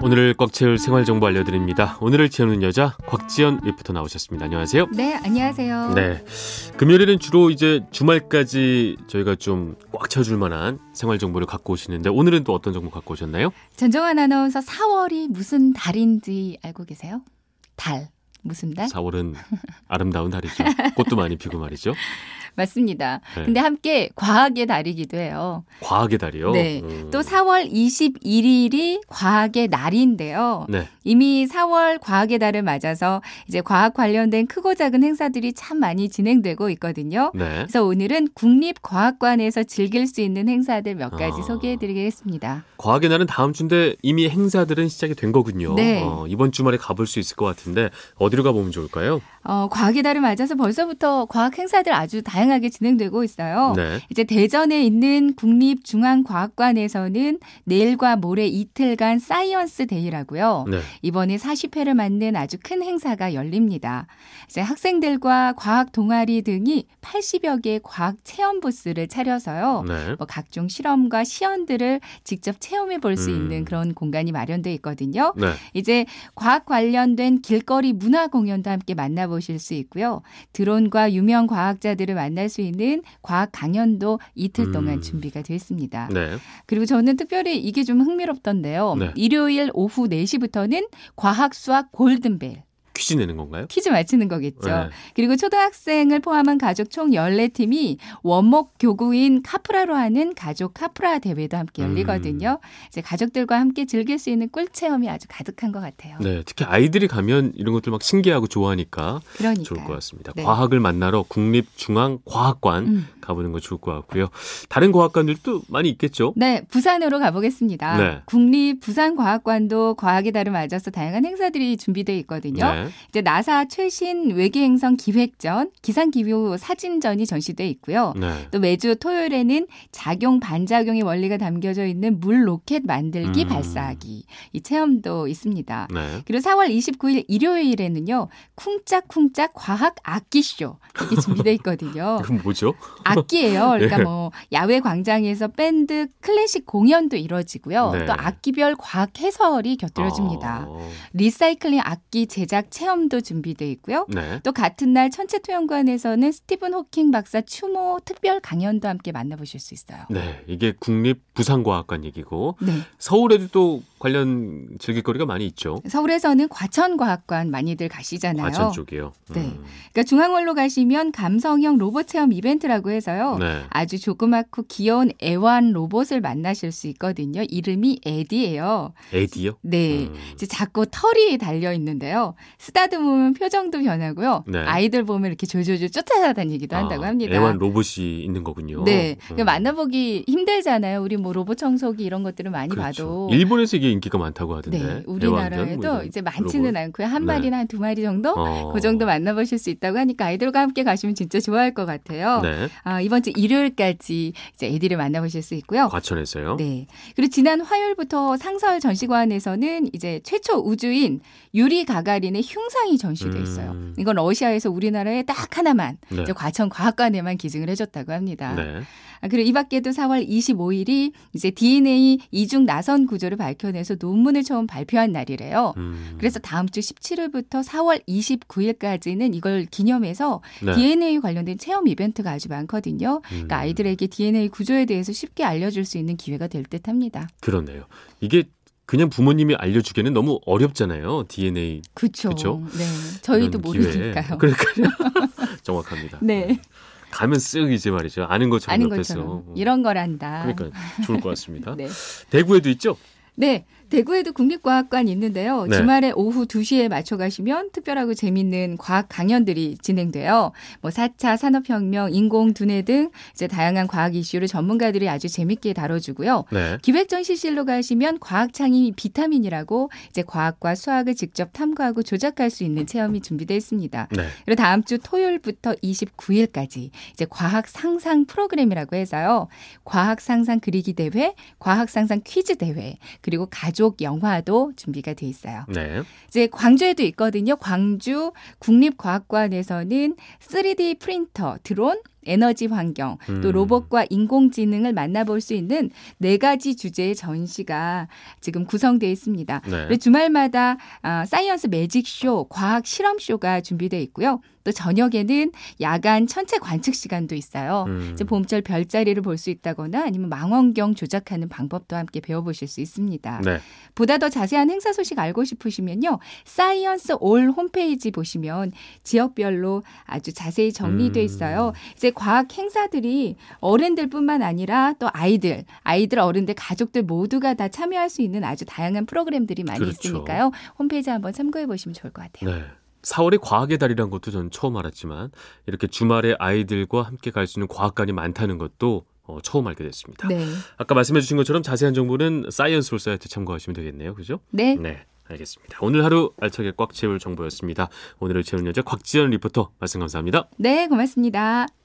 오늘을 꽉 채울 생활 정보 알려드립니다. 오늘을 채우는 여자 곽지연 리포터 나오셨습니다. 안녕하세요. 네, 안녕하세요. 네, 금요일에는 주로 이제 주말까지 저희가 좀 꽉 채워줄 만한 생활 정보를 갖고 오시는데 오늘은 또 어떤 정보 갖고 오셨나요? 전정환 아나운서 4월이 무슨 달인지 알고 계세요? 달. 무슨 달? 4월은 아름다운 달이죠. 꽃도 많이 피고 말이죠. 맞습니다. 네. 근데 함께 과학의 달이기도 해요. 과학의 달이요. 네. 음. 또 4월 21일이 과학의 날인데요. 네. 이미 4월 과학의 달을 맞아서 이제 과학 관련된 크고 작은 행사들이 참 많이 진행되고 있거든요. 네. 그래서 오늘은 국립과학관에서 즐길 수 있는 행사들 몇 가지 아. 소개해 드리겠습니다. 과학의 날은 다음 주인데 이미 행사들은 시작이 된 거군요. 네. 어, 이번 주말에 가볼 수 있을 것 같은데 어디로 가보면 좋을까요? 어, 과학의 달을 맞아서 벌써부터 과학 행사들 아주 다양하게 진행되고 있어요. 네. 이제 대전에 있는 국립중앙과학관에서는 내일과 모레 이틀간 사이언스 데이라고요. 네. 이번에 40회를 맞는 아주 큰 행사가 열립니다. 이제 학생들과 과학 동아리 등이 80여 개의 과학 체험 부스를 차려서요. 네. 뭐 각종 실험과 시연들을 직접 체험해 볼수 음. 있는 그런 공간이 마련돼 있거든요. 네. 이제 과학 관련된 길거리 문화 공연도 함께 만나보실 수 있고요. 드론과 유명 과학자들을 만날 수 있는 과학 강연도 이틀 동안 음. 준비가 되어 있습니다. 네. 그리고 저는 특별히 이게 좀 흥미롭던데요. 네. 일요일 오후 4시부터는 과학 수학 골든벨 퀴즈 내는 건가요? 퀴즈 맞히는 거겠죠. 네. 그리고 초등학생을 포함한 가족 총 14팀이 원목 교구인 카프라로 하는 가족 카프라 대회도 함께 음. 열리거든요. 이제 가족들과 함께 즐길 수 있는 꿀 체험이 아주 가득한 것 같아요. 네, 특히 아이들이 가면 이런 것들 막 신기하고 좋아하니까 그러니까 좋을 것 같습니다. 네. 과학을 만나러 국립중앙과학관 음. 가보는 거 좋을 것 같고요. 다른 과학관들도 많이 있겠죠? 네, 부산으로 가보겠습니다. 네. 국립 부산과학관도 과학의 달을 맞아서 다양한 행사들이 준비되어 있거든요. 네. 이제 나사 최신 외계 행성 기획전, 기상 기후 사진전이 전시돼 있고요. 네. 또 매주 토요일에는 작용 반작용의 원리가 담겨져 있는 물 로켓 만들기 음. 발사하기 이 체험도 있습니다. 네. 그리고 4월 29일 일요일에는요 쿵짝쿵짝 과학 악기쇼 이게 준비돼 있거든요. 그건 뭐죠? 악기예요. 그러니까 예. 뭐 야외 광장에서 밴드 클래식 공연도 이루어지고요. 네. 또 악기별 과학 해설이 곁들여집니다. 어, 리사이클링 악기 제작 체험도 준비돼 있고요. 네. 또 같은 날 천체투영관에서는 스티븐 호킹 박사 추모 특별 강연도 함께 만나보실 수 있어요. 네, 이게 국립 부산과학관 얘기고 네. 서울에도 또 관련 즐길거리가 많이 있죠. 서울에서는 과천과학관 많이들 가시잖아요. 과천 쪽이요. 네. 음. 그러니까 중앙홀로 가시면 감성형 로봇 체험 이벤트라고 해서요. 네. 아주 조그맣고 귀여운 애완 로봇을 만나실 수 있거든요. 이름이 에디예요. 에디요? 네. 음. 이제 자꾸 털이 달려 있는데요. 쓰다듬으면 표정도 변하고요. 네. 아이들 보면 이렇게 졸졸졸 쫓아다니기도 한다고 아, 합니다. 애완 로봇이 있는 거군요. 네. 음. 그 만나보기 힘들잖아요. 우리 뭐 로봇 청소기 이런 것들을 많이 그렇죠. 봐도. 일본에서 이게 인기가 많다고 하던데. 네. 뭐 우리나라에도 이런 이제 많지는 로봇. 않고요. 한 네. 마리나 한두 마리 정도? 어. 그 정도 만나보실 수 있다고 하니까 아이들과 함께 가시면 진짜 좋아할 것 같아요. 네. 아, 이번 주 일요일까지 이제 애들을 만나보실 수 있고요. 과천에서요. 네. 그리고 지난 화요일부터 상설 전시관에서는 이제 최초 우주인 유리 가가린의 흉상이 전시돼 있어요. 음. 이건 러시아에서 우리나라에 딱 하나만 네. 이제 과천 과학관에만 기증을 해줬다고 합니다. 네. 아, 그리고 이 밖에도 4월 25일이 이제 DNA 이중 나선 구조를 밝혀내서 논문을 처음 발표한 날이래요. 음. 그래서 다음 주 17일부터 4월 29일까지는 이걸 기념해서 네. DNA 관련된 체험 이벤트가 아주 많거든요. 그러니까 음. 아이들에게 DNA 구조에 대해서 쉽게 알려줄 수 있는 기회가 될 듯합니다. 그렇네요. 이게 그냥 부모님이 알려주기에는 너무 어렵잖아요. DNA 그렇죠. 그쵸? 네, 저희도. 모르니까요. 그러니까요. 정확합니다. 네, 가면 쓱 이제 말이죠. 아는 것처럼 아는 옆에서. 것처럼 이런 거란다. 그러니까 좋을 것 같습니다. 네. 대구에도 있죠? 네, 대구에도 국립과학관 있는데요. 네. 주말에 오후 2시에 맞춰 가시면 특별하고 재밌는 과학 강연들이 진행돼요. 뭐 4차 산업혁명, 인공 두뇌 등 이제 다양한 과학 이슈를 전문가들이 아주 재밌게 다뤄주고요. 네. 기획전시실로 가시면 과학창이 비타민이라고 이제 과학과 수학을 직접 탐구하고 조작할 수 있는 체험이 준비되어 있습니다. 네. 그리고 다음 주 토요일부터 29일까지 이제 과학 상상 프로그램이라고 해서요. 과학 상상 그리기 대회, 과학 상상 퀴즈 대회, 그리고 가족 영화도 준비가 돼 있어요. 네. 이제 광주에도 있거든요. 광주 국립과학관에서는 3D 프린터, 드론, 에너지 환경, 또 음. 로봇과 인공지능을 만나볼 수 있는 네 가지 주제의 전시가 지금 구성되어 있습니다. 네. 주말마다 아, 사이언스 매직쇼, 과학 실험쇼가 준비되어 있고요. 또 저녁에는 야간 천체 관측 시간도 있어요. 음. 이제 봄철 별자리를 볼 수 있다거나 아니면 망원경 조작하는 방법도 함께 배워보실 수 있습니다. 네. 보다 더 자세한 행사 소식 알고 싶으시면요. 사이언스 올 홈페이지 보시면 지역별로 아주 자세히 정리돼 음. 있어요. 이제 과학 행사들이 어른들뿐만 아니라 또 아이들, 아이들, 어른들, 가족들 모두가 다 참여할 수 있는 아주 다양한 프로그램들이 많이 그렇죠. 있으니까요. 홈페이지 한번 참고해 보시면 좋을 것 같아요. 네. 4월에 과학의 달이란 것도 전 처음 알았지만 이렇게 주말에 아이들과 함께 갈 수 있는 과학관이 많다는 것도 어, 처음 알게 됐습니다. 네. 아까 말씀해 주신 것처럼 자세한 정보는 사이언스 올 사이트 참고하시면 되겠네요. 그죠? 네. 네. 알겠습니다. 오늘 하루 알차게 꽉 채울 정보였습니다. 오늘을 채우는 여자 곽지연 리포터 말씀 감사합니다. 네, 고맙습니다.